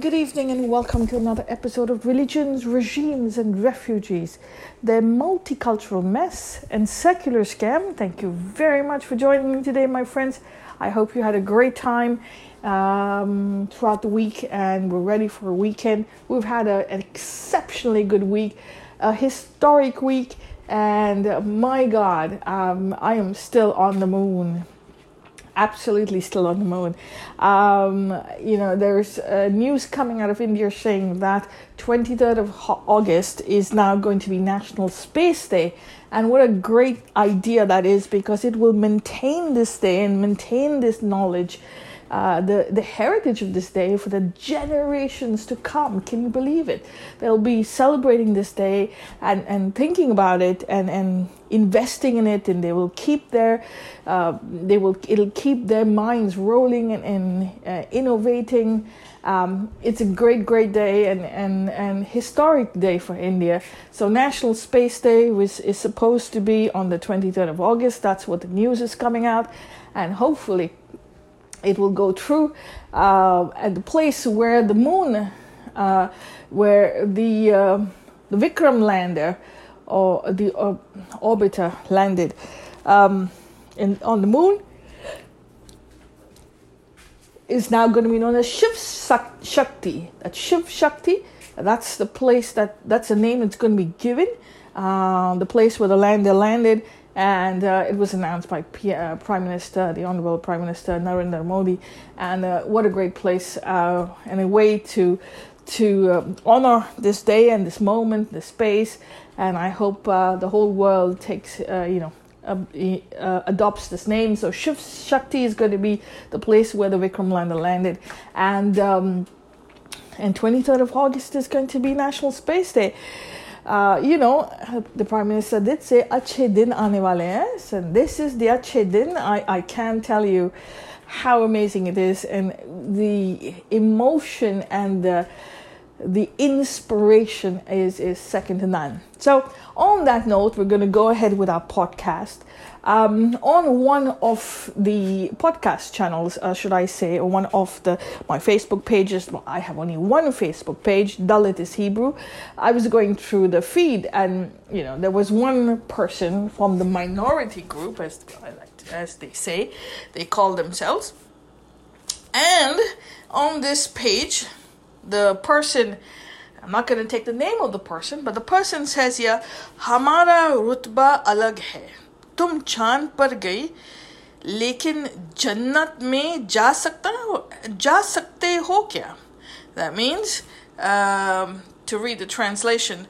good evening, and welcome to another episode of Religions, Regimes, and Refugees, the multicultural mess and secular scam. Thank you very much for joining me today, my friends. I hope you had a great time um, throughout the week and we're ready for a weekend. We've had a, an exceptionally good week, a historic week, and my God, um, I am still on the moon absolutely still on the moon. Um, you know, there's uh, news coming out of India saying that 23rd of August is now going to be National Space Day. And what a great idea that is because it will maintain this day and maintain this knowledge uh, the, the heritage of this day for the generations to come. Can you believe it? They'll be celebrating this day and, and thinking about it and, and investing in it, and they will keep their uh, they will it'll keep their minds rolling and, and uh, innovating. Um, it's a great, great day and, and, and historic day for India. So National Space Day was, is supposed to be on the 23rd of August. That's what the news is coming out. And hopefully it will go through uh, at the place where the moon, uh, where the uh, the Vikram lander or the orbiter landed um, in, on the moon, is now going to be known as Shiv Shakti. That Shiv Shakti, that's the place that that's the name it's going to be given. Uh, the place where the lander landed and uh, it was announced by P- uh, Prime Minister, the Honorable Prime Minister Narendra Modi, and uh, what a great place uh, and a way to to um, honor this day and this moment, this space, and I hope uh, the whole world takes uh, you know. adopts this name, so Shiv Shakti is going to be the place where the Vikram lander landed, and um, and 23rd of August is going to be National Space Day. Uh, you know, the Prime Minister did say, aane wale hain. And this is the Ache din. I, I can't tell you how amazing it is and the emotion and the the inspiration is is second to none. So on that note, we're going to go ahead with our podcast um, on one of the podcast channels, uh, should I say, or one of the my Facebook pages. Well, I have only one Facebook page. Dalit is Hebrew. I was going through the feed, and you know there was one person from the minority group, as as they say, they call themselves, and on this page, the person. I'm not going to take the name of the person, but the person says here, Hamara rutba alag hai तुम चांद पर गई लेकिन जन्नत में जा सकता जा सकते हो क्या that means um, to read the translation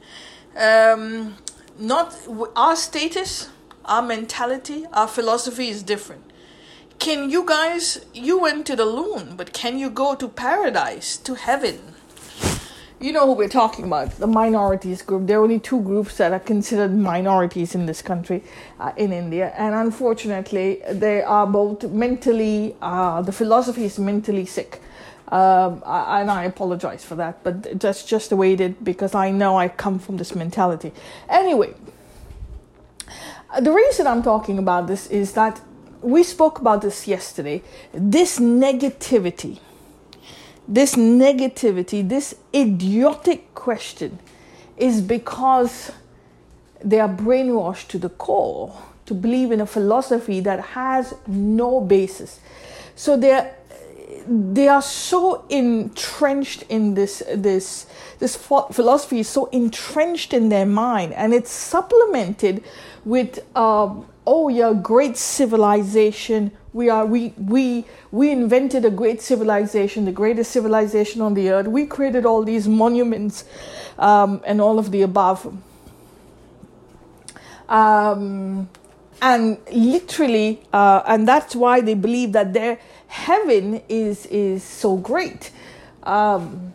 um, not our status our mentality our philosophy is different can you guys you went to the moon but can you go to paradise to heaven You know who we're talking about the minorities group there are only two groups that are considered minorities in this country uh, in india and unfortunately they are both mentally uh, the philosophy is mentally sick um, and I apologize for that, but that's just the way it is because I know I come from this mentality. Anyway, the reason I'm talking about this is that we spoke about this yesterday. This negativity, this negativity, this idiotic question is because they are brainwashed to the core to believe in a philosophy that has no basis. So they're they are so entrenched in this this this philosophy is so entrenched in their mind and it's supplemented with um, oh yeah great civilization we are we we we invented a great civilization the greatest civilization on the earth. We created all these monuments um, and all of the above. Um, and literally uh, and that's why they believe that their heaven is is so great. Um,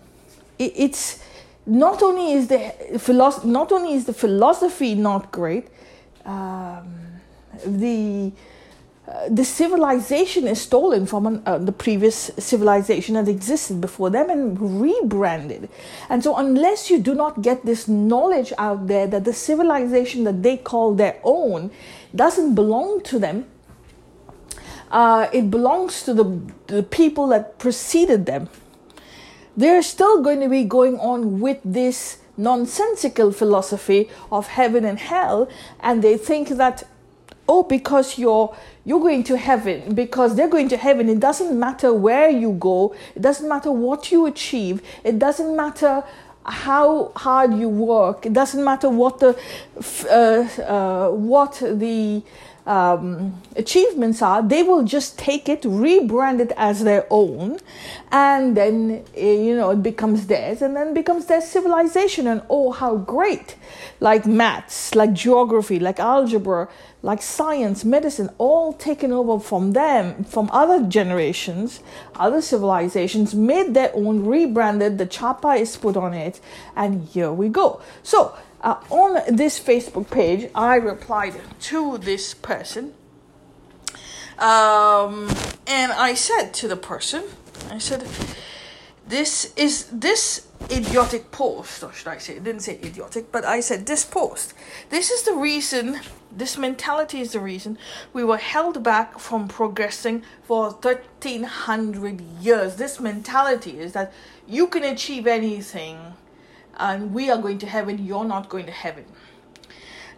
it, it's not only is the philosophy not only is the philosophy not great um, the the civilization is stolen from an, uh, the previous civilization that existed before them and rebranded. And so, unless you do not get this knowledge out there that the civilization that they call their own doesn't belong to them, uh, it belongs to the, the people that preceded them. they're still going to be going on with this nonsensical philosophy of heaven and hell, and they think that oh because you're you're going to heaven. Because they're going to heaven. It doesn't matter where you go. It doesn't matter what you achieve. It doesn't matter how hard you work. It doesn't matter what the uh, uh, what the um, achievements are, they will just take it, rebrand it as their own, and then eh, you know it becomes theirs, and then becomes their civilization. And oh, how great! Like maths, like geography, like algebra, like science, medicine, all taken over from them, from other generations, other civilizations, made their own, rebranded. The chapa is put on it, and here we go. So uh, on this Facebook page, I replied to this person, um, and I said to the person, I said, "This is this idiotic post, or should I say? I didn't say idiotic, but I said this post. This is the reason. This mentality is the reason we were held back from progressing for thirteen hundred years. This mentality is that you can achieve anything." And we are going to heaven, you're not going to heaven.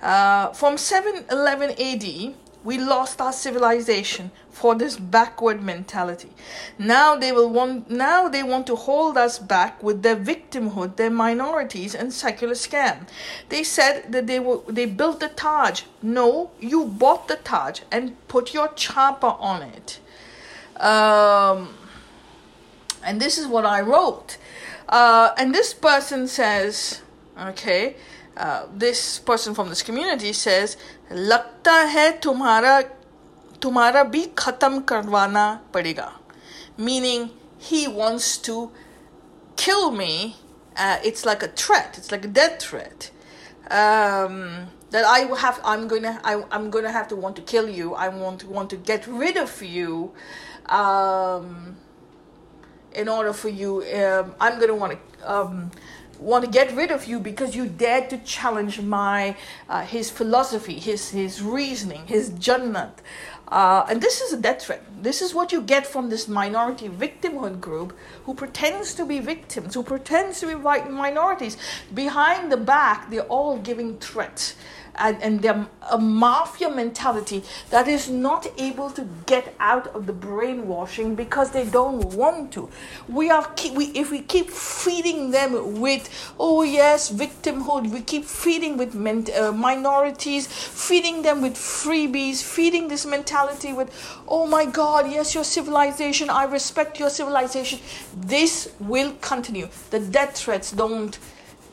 Uh, from 711 AD, we lost our civilization for this backward mentality. Now they will want now they want to hold us back with their victimhood, their minorities and secular scam. They said that they were they built the Taj. No, you bought the Taj and put your chapa on it. Um, and this is what I wrote. Uh, and this person says, okay, uh, this person from this community says, लगता है तुम्हारा तुम्हारा भी खत्म करवाना पड़ेगा meaning he wants to kill me uh, it's like a threat it's like a death threat um, that I will have I'm gonna I, I'm gonna have to want to kill you I want to want to get rid of you um, in order for you um, i'm going to want to um, want to get rid of you because you dared to challenge my uh, his philosophy his his reasoning his jannat uh, and this is a death threat. This is what you get from this minority victimhood group who pretends to be victims, who pretends to be white minorities. Behind the back, they're all giving threats and, and they're a mafia mentality that is not able to get out of the brainwashing because they don't want to. We are keep, we if we keep feeding them with oh yes victimhood, we keep feeding with ment, uh, minorities, feeding them with freebies, feeding this mentality with oh my God yes your civilization I respect your civilization. This will continue. The death threats don't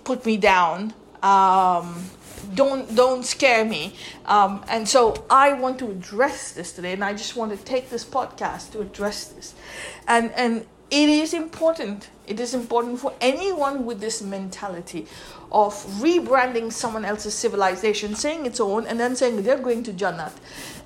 put me down. Um, don't don't scare me. Um, and so i want to address this today and i just want to take this podcast to address this. And and it is important. It is important for anyone with this mentality of rebranding someone else's civilization saying its own and then saying they're going to jannat.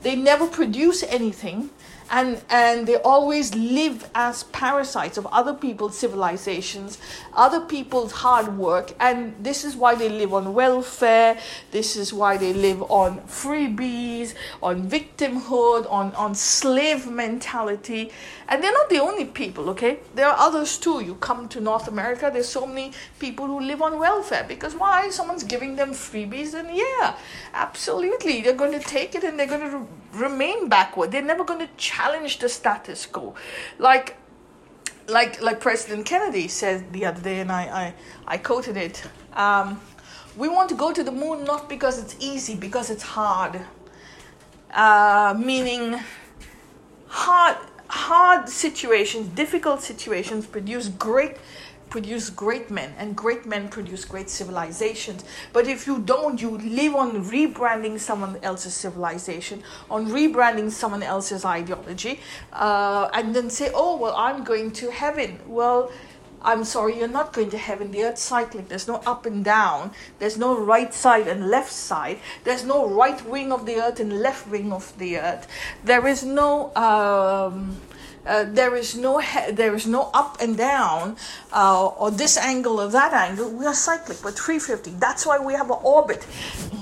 They never produce anything and and they always live as parasites of other people's civilizations other people's hard work. And this is why they live on welfare. This is why they live on freebies on victimhood on on slave mentality. And they're not the only people okay? There are others too. You come to north america there's so many people who live on welfare. Because why? Someone's giving them freebies and yeah absolutely. They're going to take it and they're going to remain backward. They're never going to challenge the status quo. Like like like president kennedy said the other day and i i, I quoted it um, we want to go to the moon not because it's easy because it's hard. Uh, meaning hard hard situations, difficult situations produce great produce great men and great men produce great civilizations but if you don't you live on rebranding someone else's civilization on rebranding someone else's ideology uh, and then say oh well i'm going to heaven well I'm sorry, you're not going to heaven. The earth's cyclic. There's no up and down. There's no right side and left side. There's no right wing of the earth and left wing of the earth. There is no um, uh, there is no he- there is no up and down uh, or this angle or that angle. We are cyclic. We're 350. That's why we have an orbit.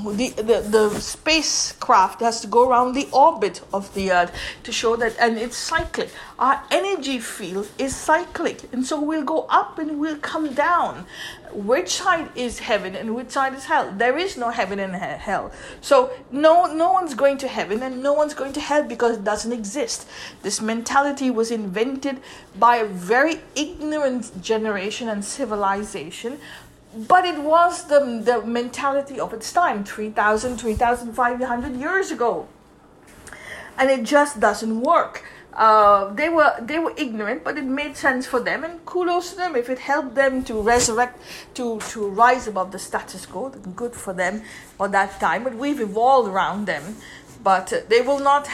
The, the the spacecraft has to go around the orbit of the Earth to show that, and it's cyclic. Our energy field is cyclic, and so we'll go up and we'll come down. Which side is heaven and which side is hell? There is no heaven and hell. So no no one's going to heaven and no one's going to hell because it doesn't exist. This mentality was invented by a very ignorant generation and civilization but it was the, the mentality of its time 3000 3500 years ago and it just doesn't work uh, they were they were ignorant, but it made sense for them, and kudos to them if it helped them to resurrect, to to rise above the status quo. Good for them for that time. But we've evolved around them, but uh, they will not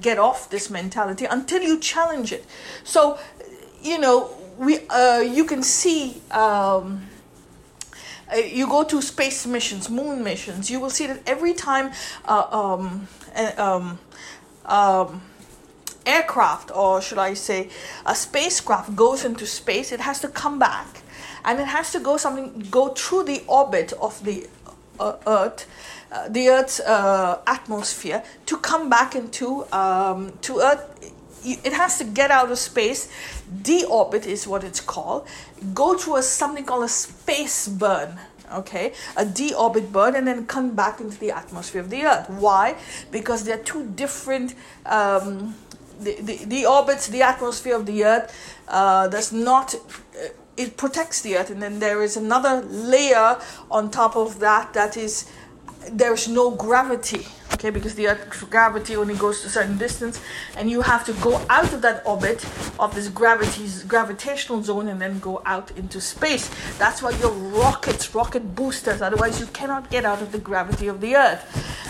get off this mentality until you challenge it. So, you know, we uh, you can see. Um, uh, you go to space missions, moon missions, you will see that every time uh, um, um, um, aircraft, or should I say, a spacecraft goes into space, it has to come back, and it has to go something go through the orbit of the uh, Earth. Uh, the Earth's uh, atmosphere to come back into um, to Earth. It has to get out of space. Deorbit is what it's called. Go through a something called a space burn okay? A deorbit burn and then come back into the atmosphere of the earth. Why? Because they're two different um, the, the, the orbits, the atmosphere of the Earth uh, does not, uh, it protects the Earth. And then there is another layer on top of that that is, there's no gravity, okay, because the Earth's gravity only goes to a certain distance, and you have to go out of that orbit of this gravity's gravitational zone and then go out into space. That's why your rockets, rocket boosters, otherwise you cannot get out of the gravity of the Earth.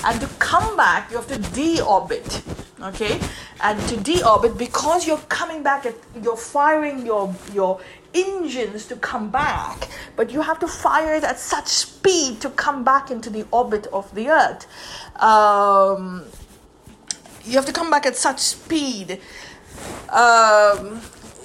And to come back, you have to deorbit okay and to deorbit because you're coming back at you're firing your your engines to come back but you have to fire it at such speed to come back into the orbit of the earth. Um, you have to come back at such speed. Um,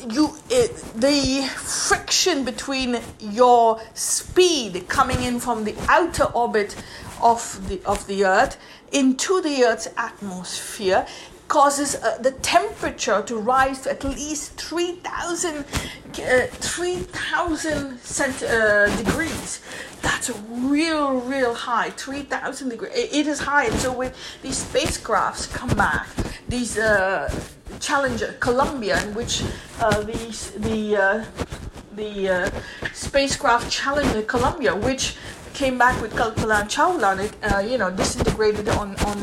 you it, the friction between your speed coming in from the outer orbit of the of the earth into the Earth's atmosphere causes uh, the temperature to rise to at least 3,000 uh, 3,000 cent, uh, degrees. That's a real, real high. 3,000 degrees. It, it is high. And so when these spacecrafts come back, these uh, Challenger, Columbia, in which these, the uh, the uh, spacecraft Challenger Columbia, which came back with Kalpana Chawla and it, you know, disintegrated on, on,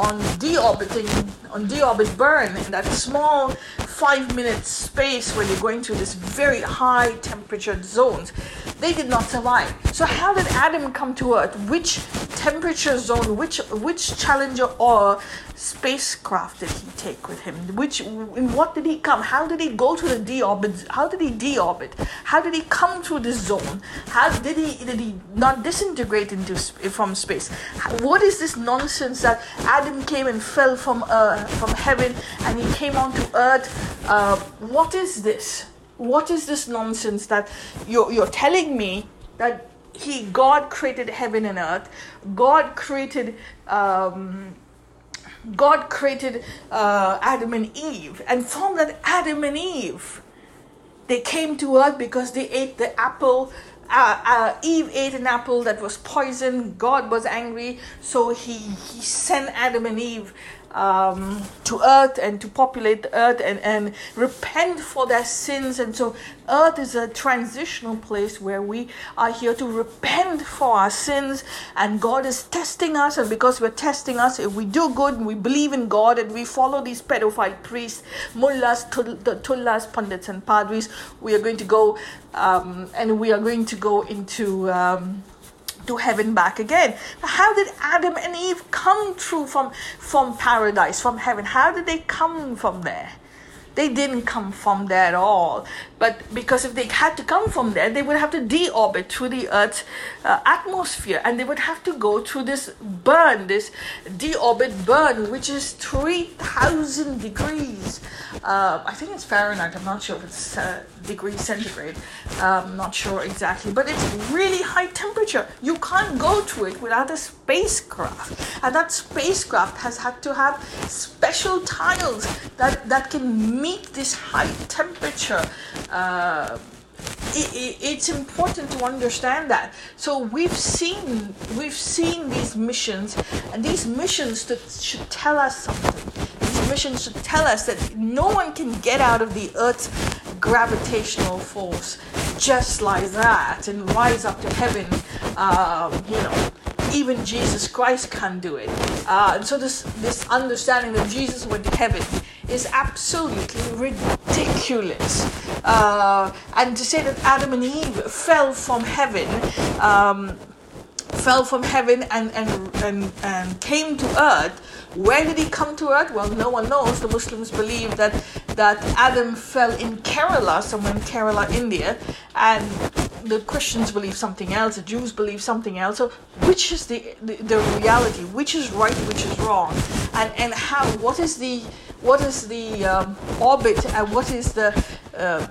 on deorbiting, on deorbit burn in that small five minute space where they're going through this very high temperature zones. They did not survive. So how did Adam come to Earth? Which temperature zone, which which Challenger or spacecraft did he take with him? Which in what did he come? How did he go to the deorbit? How did he deorbit? How did he come to this zone? How did he did he not disintegrate into from space? What is this nonsense that Adam came and fell from uh, from heaven and he came onto earth? Uh, what is this? What is this nonsense that you're, you're telling me that he God created heaven and earth. God created um, God created uh, Adam and Eve, and from that Adam and Eve, they came to earth because they ate the apple. Uh, uh, Eve ate an apple that was poison. God was angry, so he, he sent Adam and Eve um, to earth and to populate the earth and, and repent for their sins. And so, earth is a transitional place where we are here to repent for our sins. And God is testing us. And because we're testing us, if we do good and we believe in God and we follow these pedophile priests, mullahs, tullahs, pundits, and padris, we are going to go um, and we are going to go into. Um, to heaven back again. How did Adam and Eve come through from, from paradise, from heaven? How did they come from there? They didn't come from there at all. But because if they had to come from there, they would have to deorbit through the Earth's uh, atmosphere, and they would have to go through this burn, this deorbit burn, which is three thousand degrees. Uh, I think it's Fahrenheit. I'm not sure if it's uh, degrees centigrade. I'm not sure exactly, but it's really high temperature. You can't go to it without a spacecraft, and that spacecraft has had to have special tiles that that can meet this high temperature. Uh, it, it, it's important to understand that. So we've seen we've seen these missions, and these missions that should tell us something. These missions should tell us that no one can get out of the Earth's gravitational force just like that and rise up to heaven. Um, you know, even Jesus Christ can't do it. Uh, and so this this understanding that Jesus went to heaven is absolutely ridiculous. Uh, and to say that Adam and Eve fell from heaven. Um, fell from heaven and, and, and, and came to earth. Where did he come to earth? Well, no one knows. The Muslims believe that, that Adam fell in Kerala, somewhere in Kerala, India, and the Christians believe something else, the Jews believe something else. So, which is the, the, the reality? Which is right? Which is wrong? And and how? What is the what is the um, orbit and what is the uh,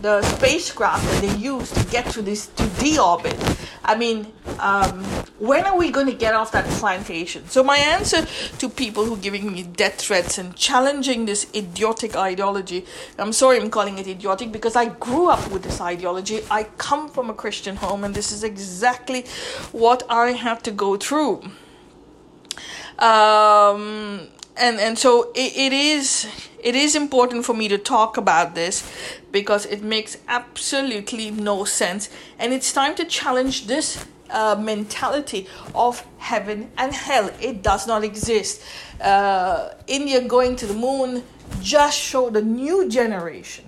the spacecraft that they use to get to this to deorbit? I mean, um, when are we going to get off that plantation? So my answer to people who giving me death threats and challenging this idiotic ideology, I'm sorry I'm calling it idiotic because I grew up with this ideology. I come from a Christian home and this is exactly what I have to go through. Um, and and so it, it is it is important for me to talk about this because it makes absolutely no sense. And it's time to challenge this uh, mentality of heaven and hell. It does not exist. Uh, india going to the moon just showed a new generation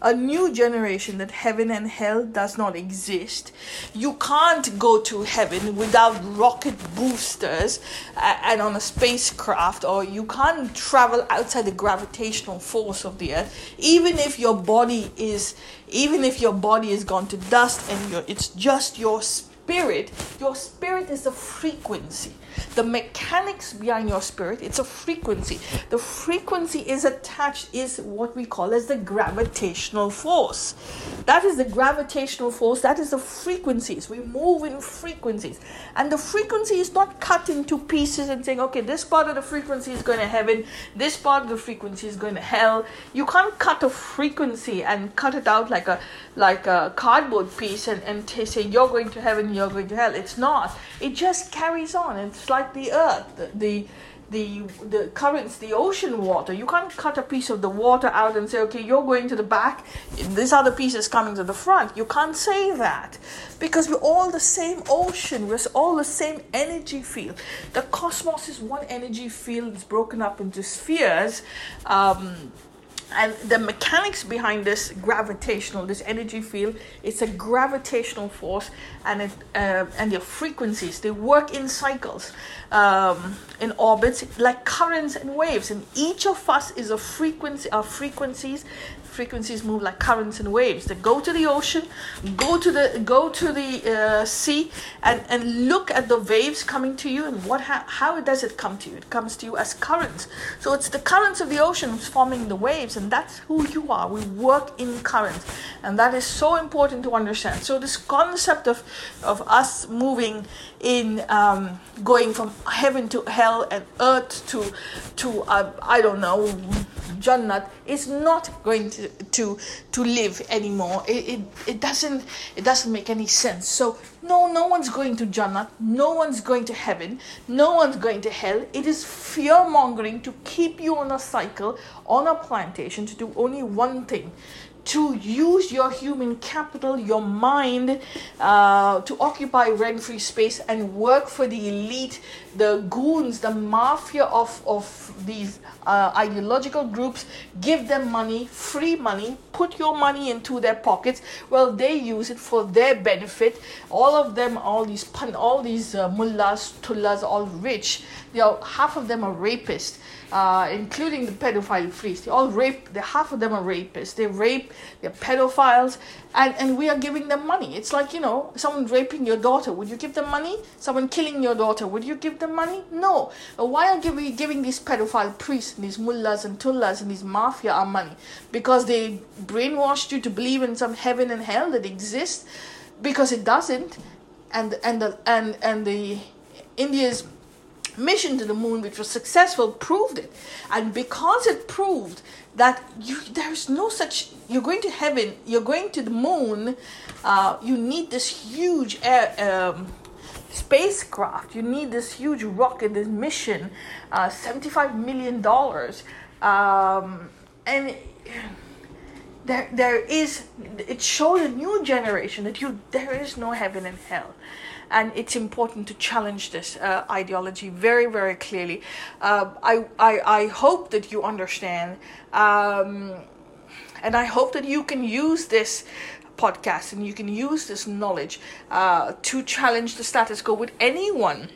a new generation that heaven and hell does not exist. You can't go to heaven without rocket boosters uh, and on a spacecraft, or you can't travel outside the gravitational force of the earth, even if your body is, even if your body is gone to dust and it's just your spirit. Your spirit is a frequency the mechanics behind your spirit it's a frequency. The frequency is attached is what we call as the gravitational force. That is the gravitational force that is the frequencies. We move in frequencies. And the frequency is not cut into pieces and saying okay this part of the frequency is going to heaven this part of the frequency is going to hell. You can't cut a frequency and cut it out like a like a cardboard piece and, and t- say you're going to heaven you're going to hell. It's not. It just carries on. It's like the earth the, the the the currents, the ocean water. You can't cut a piece of the water out and say, okay, you're going to the back, this other piece is coming to the front. You can't say that because we're all the same ocean. We're all the same energy field. The cosmos is one energy field. It's broken up into spheres. Um, and the mechanics behind this gravitational this energy field it's a gravitational force and it uh, and the frequencies they work in cycles um, in orbits like currents and waves. And each of us is a frequency our frequencies frequencies move like currents and waves. That go to the ocean go to the go to the uh, sea and and look at the waves coming to you and what ha- how does it come to you? It comes to you as currents. So it's the currents of the ocean forming the waves and that's who you are. We work in currents and that is so important to understand. So this concept of of us moving in um, going from heaven to hell and earth to to uh, I don't know Jannat is not going to to to live anymore. It, it it doesn't it doesn't make any sense. So no no one's going to Jannah, no one's going to heaven, no one's going to hell. It is fear mongering to keep you on a cycle, on a plantation, to do only one thing to use your human capital, your mind, uh, to occupy rent free space and work for the elite, the goons, the mafia of, of these uh, ideological groups, give them money, free money, put your money into their pockets. Well, they use it for their benefit. All of them, all these all these uh, mullahs, tullahs, all rich. You know, half of them are rapists uh, including the pedophile priests. They all rape. They, half of them are rapists. They rape. They're pedophiles, and and we are giving them money. It's like you know, someone raping your daughter. Would you give them money? Someone killing your daughter. Would you give them money? No. Why are we giving these pedophile priests, and these mullahs and tullahs and these mafia our money? Because they brainwashed you to believe in some heaven and hell that exists, because it doesn't, and and the and and the India's mission to the moon, which was successful, proved it. And because it proved that you, there's no such, you're going to heaven, you're going to the moon, uh, you need this huge air, um, spacecraft, you need this huge rocket, this mission, uh, $75 million. Um, and there, there is, it showed a new generation that you, there is no heaven and hell and it's important to challenge this uh, ideology very, very clearly. Uh, I, I, I hope that you understand, um, and I hope that you can use this podcast and you can use this knowledge uh, to challenge the status quo with anyone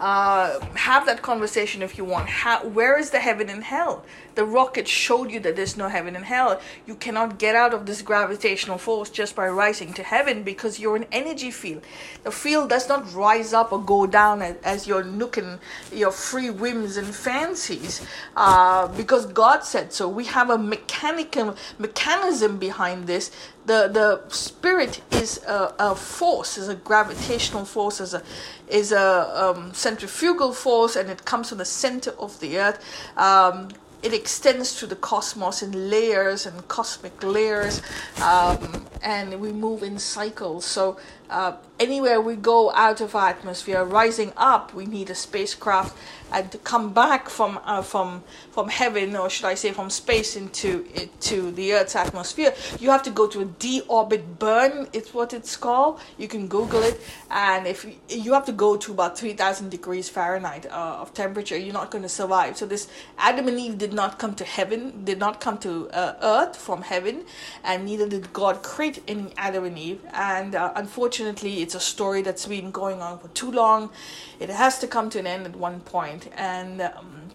uh, have that conversation if you want. How, where is the heaven and hell? The rocket showed you that there's no heaven and hell. You cannot get out of this gravitational force just by rising to heaven because you're an energy field. The field does not rise up or go down as, as your nook and your free whims and fancies uh, because God said so. We have a mechanical mechanism behind this the the spirit is a, a force, is a gravitational force, is a is a um, centrifugal force, and it comes from the center of the earth. Um, it extends to the cosmos in layers and cosmic layers, um, and we move in cycles. So uh, anywhere we go out of our atmosphere, rising up, we need a spacecraft, and to come back from uh, from from heaven, or should I say, from space into to the Earth's atmosphere, you have to go to a deorbit burn. It's what it's called. You can Google it, and if you, you have to go to about three thousand degrees Fahrenheit uh, of temperature, you're not going to survive. So this Adam and Eve did not come to heaven, did not come to uh, Earth from heaven, and neither did God create any Adam and Eve. And uh, unfortunately, it's a story that's been going on for too long. It has to come to an end at one point, and. Um,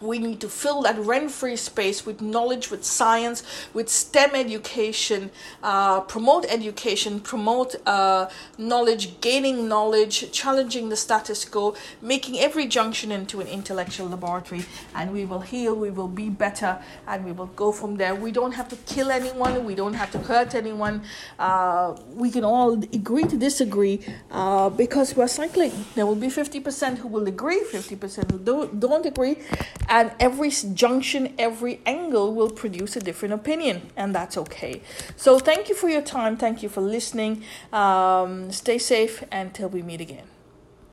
we need to fill that rent free space with knowledge, with science, with STEM education, uh, promote education, promote uh, knowledge, gaining knowledge, challenging the status quo, making every junction into an intellectual laboratory. And we will heal, we will be better, and we will go from there. We don't have to kill anyone, we don't have to hurt anyone. Uh, we can all agree to disagree uh, because we're cycling. There will be 50% who will agree, 50% who don't, don't agree and every junction, every angle will produce a different opinion, and that's okay. So, thank you for your time. Thank you for listening. Um, stay safe until we meet again.